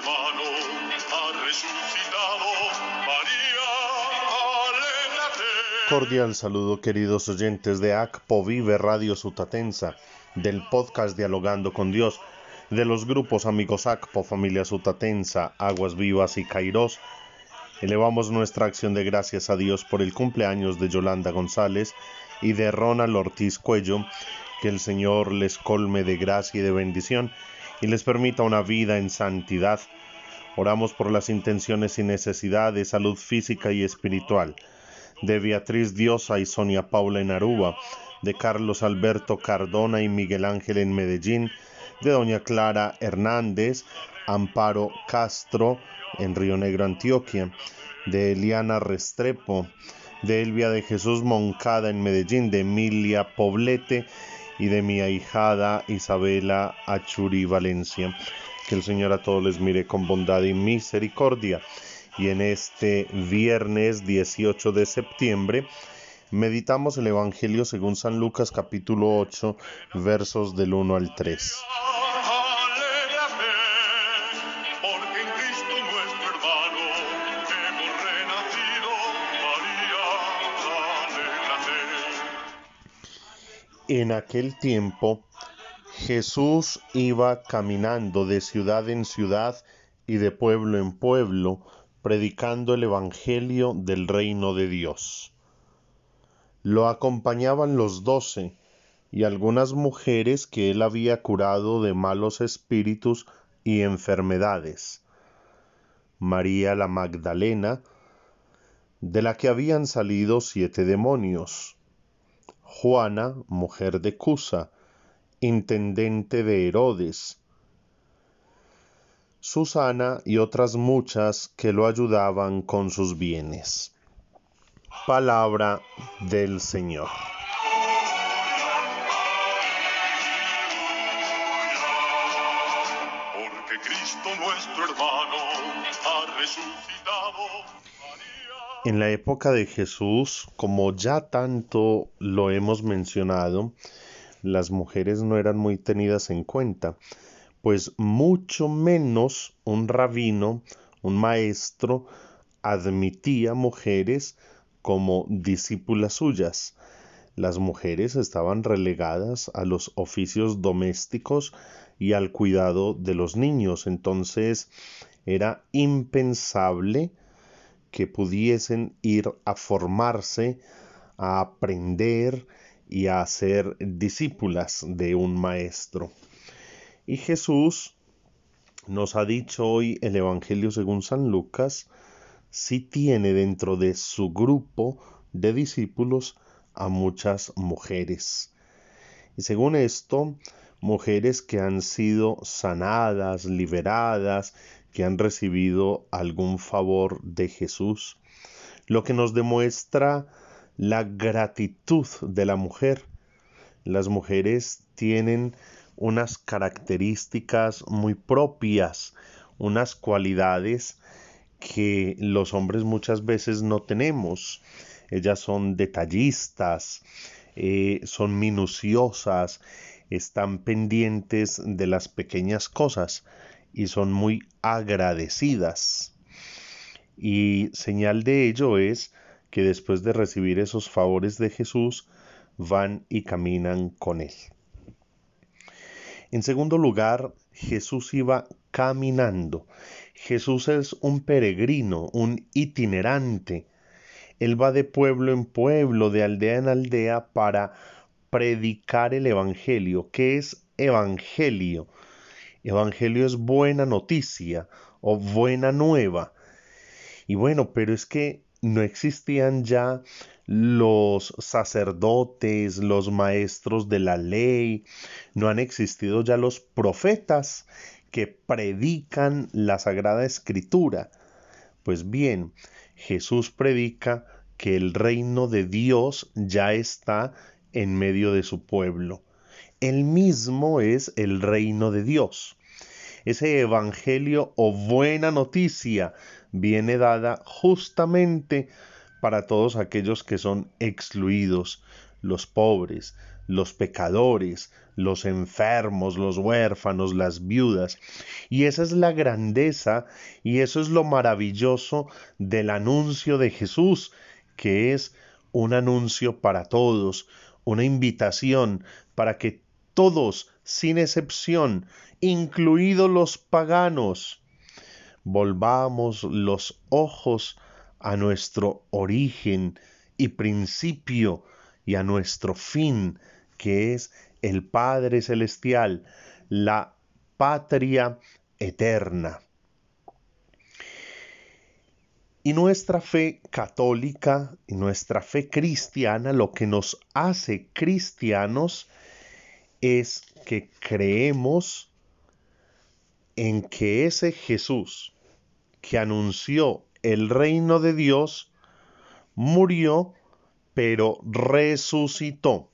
hermano ha resucitado. María, alégrate. Cordial saludo queridos oyentes de ACPO Vive Radio Sutatensa, del podcast Dialogando con Dios, de los grupos Amigos ACPO, Familia Sutatensa, Aguas Vivas y Cairós. Elevamos nuestra acción de gracias a Dios por el cumpleaños de Yolanda González y de Ronald Ortiz Cuello, que el Señor les colme de gracia y de bendición y les permita una vida en santidad. Oramos por las intenciones y necesidades de salud física y espiritual de Beatriz Diosa y Sonia Paula en Aruba, de Carlos Alberto Cardona y Miguel Ángel en Medellín, de Doña Clara Hernández, Amparo Castro en Río Negro, Antioquia, de Eliana Restrepo, de Elvia de Jesús Moncada en Medellín, de Emilia Poblete y de mi ahijada Isabela Achuri Valencia. Que el Señor a todos les mire con bondad y misericordia. Y en este viernes 18 de septiembre meditamos el Evangelio según San Lucas capítulo 8 versos del 1 al 3. En aquel tiempo Jesús iba caminando de ciudad en ciudad y de pueblo en pueblo, predicando el Evangelio del reino de Dios. Lo acompañaban los doce y algunas mujeres que él había curado de malos espíritus y enfermedades. María la Magdalena, de la que habían salido siete demonios. Juana, mujer de Cusa, intendente de Herodes. Susana y otras muchas que lo ayudaban con sus bienes. Palabra del Señor. Porque Cristo nuestro hermano ha resucitado. En la época de Jesús, como ya tanto lo hemos mencionado, las mujeres no eran muy tenidas en cuenta, pues mucho menos un rabino, un maestro, admitía mujeres como discípulas suyas. Las mujeres estaban relegadas a los oficios domésticos y al cuidado de los niños, entonces era impensable que pudiesen ir a formarse, a aprender y a ser discípulas de un maestro. Y Jesús nos ha dicho hoy el Evangelio según San Lucas, si tiene dentro de su grupo de discípulos a muchas mujeres. Y según esto, mujeres que han sido sanadas, liberadas, que han recibido algún favor de Jesús, lo que nos demuestra la gratitud de la mujer. Las mujeres tienen unas características muy propias, unas cualidades que los hombres muchas veces no tenemos. Ellas son detallistas, eh, son minuciosas, están pendientes de las pequeñas cosas y son muy agradecidas. Y señal de ello es que después de recibir esos favores de Jesús, van y caminan con él. En segundo lugar, Jesús iba caminando. Jesús es un peregrino, un itinerante. Él va de pueblo en pueblo, de aldea en aldea, para predicar el Evangelio. ¿Qué es Evangelio? Evangelio es buena noticia o buena nueva. Y bueno, pero es que no existían ya los sacerdotes, los maestros de la ley, no han existido ya los profetas que predican la Sagrada Escritura. Pues bien, Jesús predica que el reino de Dios ya está en medio de su pueblo. Él mismo es el reino de Dios. Ese evangelio o buena noticia viene dada justamente para todos aquellos que son excluidos, los pobres, los pecadores, los enfermos, los huérfanos, las viudas. Y esa es la grandeza y eso es lo maravilloso del anuncio de Jesús, que es un anuncio para todos, una invitación para que todos, sin excepción, incluidos los paganos, volvamos los ojos a nuestro origen y principio y a nuestro fin, que es el Padre Celestial, la patria eterna. Y nuestra fe católica y nuestra fe cristiana lo que nos hace cristianos es que creemos en que ese Jesús que anunció el reino de Dios murió pero resucitó.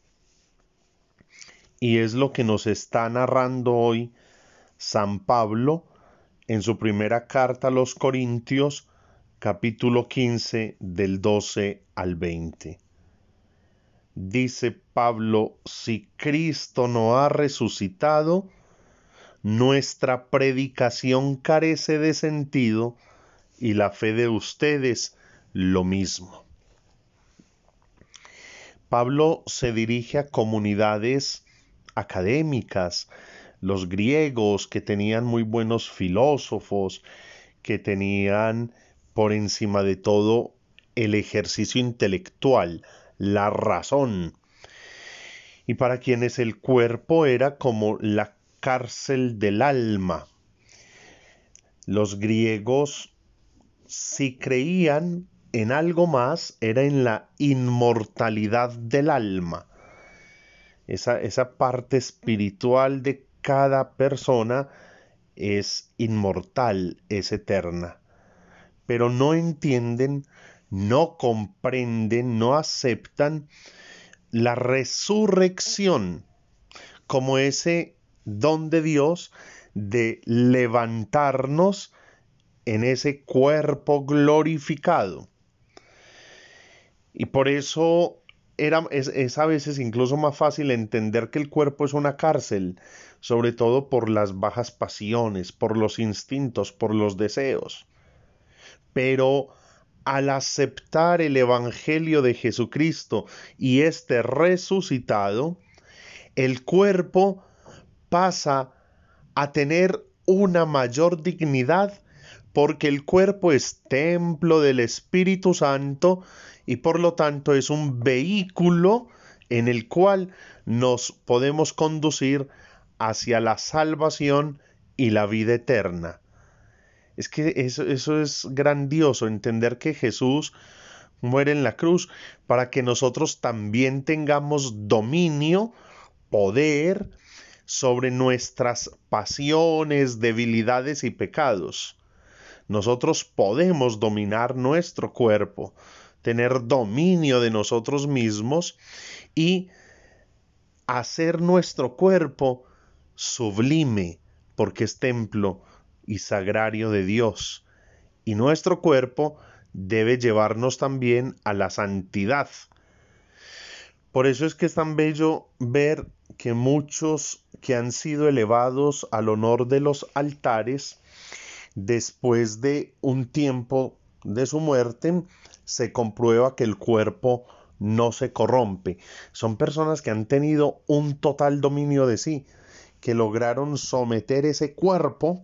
Y es lo que nos está narrando hoy San Pablo en su primera carta a los Corintios, capítulo 15 del 12 al 20. Dice Pablo, si Cristo no ha resucitado, nuestra predicación carece de sentido y la fe de ustedes lo mismo. Pablo se dirige a comunidades académicas, los griegos que tenían muy buenos filósofos, que tenían por encima de todo el ejercicio intelectual, la razón, y para quienes el cuerpo era como la cárcel del alma. Los griegos, si creían en algo más, era en la inmortalidad del alma. Esa, esa parte espiritual de cada persona es inmortal, es eterna. Pero no entienden, no comprenden, no aceptan la resurrección como ese don de Dios de levantarnos en ese cuerpo glorificado. Y por eso era, es, a veces incluso más fácil entender que el cuerpo es una cárcel, sobre todo por las bajas pasiones, por los instintos, por los deseos. Pero al aceptar el Evangelio de Jesucristo y este resucitado, el cuerpo pasa a tener una mayor dignidad porque el cuerpo es templo del Espíritu Santo y por lo tanto es un vehículo en el cual nos podemos conducir hacia la salvación y la vida eterna. Es que eso, eso, es grandioso, entender que Jesús muere en la cruz para que nosotros también tengamos dominio, poder sobre nuestras pasiones, debilidades y pecados. Nosotros podemos dominar nuestro cuerpo, tener dominio de nosotros mismos y hacer nuestro cuerpo sublime, porque es templo y sagrario de Dios. Y nuestro cuerpo debe llevarnos también a la santidad. Por eso es que es tan bello ver que muchos que han sido elevados al honor de los altares, después de un tiempo de su muerte, se comprueba que el cuerpo no se corrompe. Son personas que han tenido un total dominio de sí, que lograron someter ese cuerpo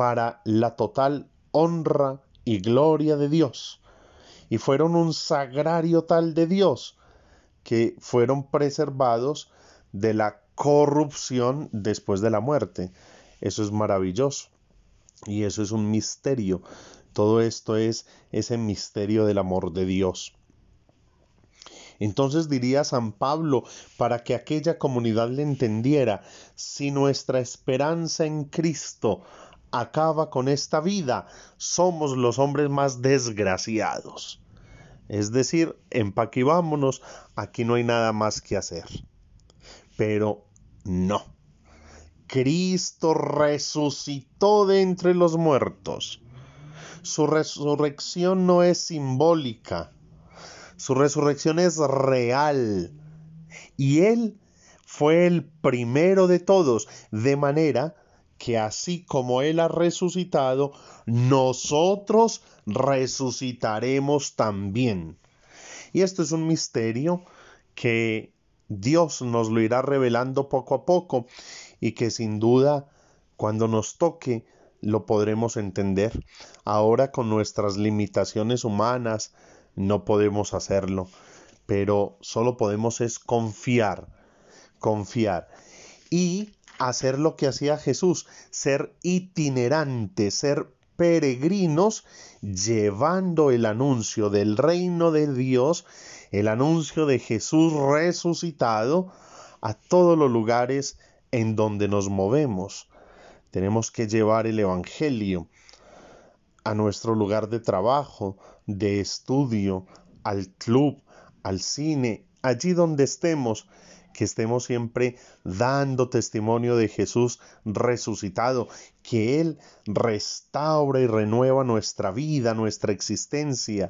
para la total honra y gloria de Dios. Y fueron un sagrario tal de Dios que fueron preservados de la corrupción después de la muerte. Eso es maravilloso. Y eso es un misterio todo esto es ese misterio del amor de Dios. Entonces diría San Pablo, para que aquella comunidad le entendiera, si nuestra esperanza en Cristo acaba con esta vida, somos los hombres más desgraciados. Es decir, empaquivámonos, aquí no hay nada más que hacer. Pero no. Cristo resucitó de entre los muertos su resurrección no es simbólica, Su resurrección es real. Y Él fue el primero de todos, de manera que así como Él ha resucitado, nosotros resucitaremos también. Y esto es un misterio que Dios nos lo irá revelando poco a poco y que sin duda cuando nos toque lo podremos entender. Ahora con nuestras limitaciones humanas no podemos hacerlo, pero solo podemos es confiar, confiar y hacer lo que hacía Jesús, ser itinerantes, ser peregrinos, llevando el anuncio del reino de Dios, el anuncio de Jesús resucitado a todos los lugares en donde nos movemos. Tenemos que llevar el Evangelio a nuestro lugar de trabajo, de estudio, al club, al cine, allí donde estemos, que estemos siempre dando testimonio de Jesús resucitado, que Él restaura y renueva nuestra vida, nuestra existencia,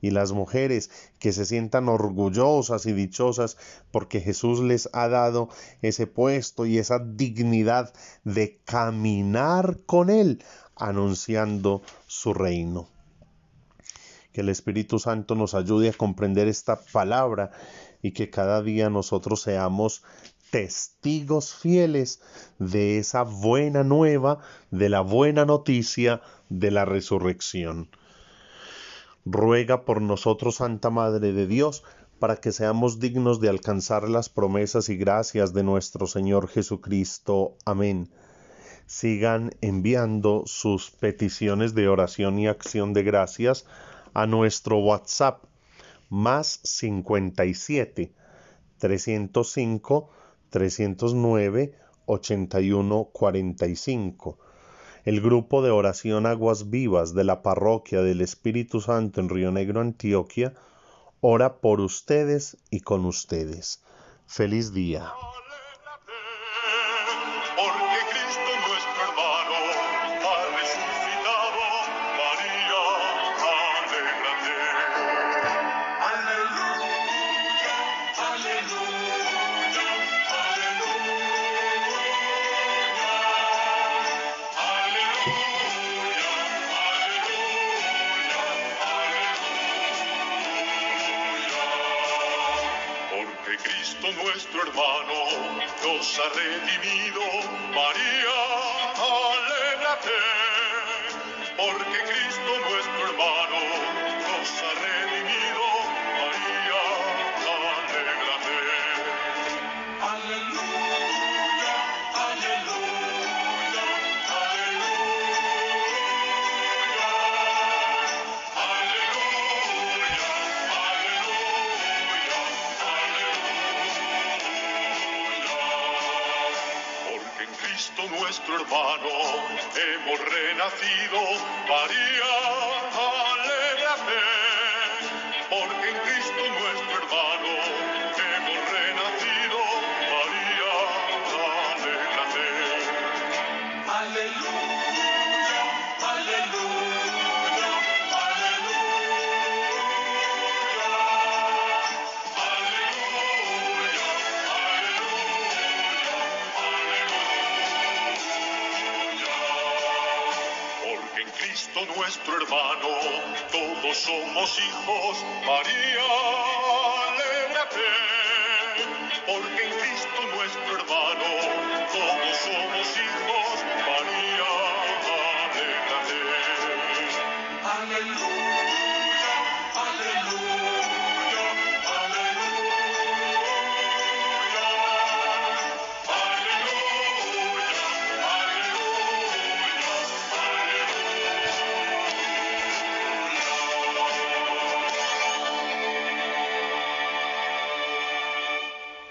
y las mujeres que se sientan orgullosas y dichosas porque Jesús les ha dado ese puesto y esa dignidad de caminar con Él anunciando su reino. Que el Espíritu Santo nos ayude a comprender esta palabra y que cada día nosotros seamos testigos fieles de esa buena nueva, de la buena noticia de la resurrección. Ruega por nosotros, Santa Madre de Dios, para que seamos dignos de alcanzar las promesas y gracias de nuestro Señor Jesucristo. Amén. Sigan enviando sus peticiones de oración y acción de gracias a nuestro WhatsApp más 57 305 309 81 45. El grupo de oración Aguas Vivas de la Parroquia del Espíritu Santo en Río Negro, Antioquia, ora por ustedes y con ustedes. Feliz día. Nuestro hermano nos ha redimido. María, alégrate, porque Cristo nuestro hermano nos ha redimido. Nuestro hermano hemos renacido, María, alégrate. Porque en Cristo nuestro todos somos hijos, María, alégrate. Porque en Cristo nuestro hermano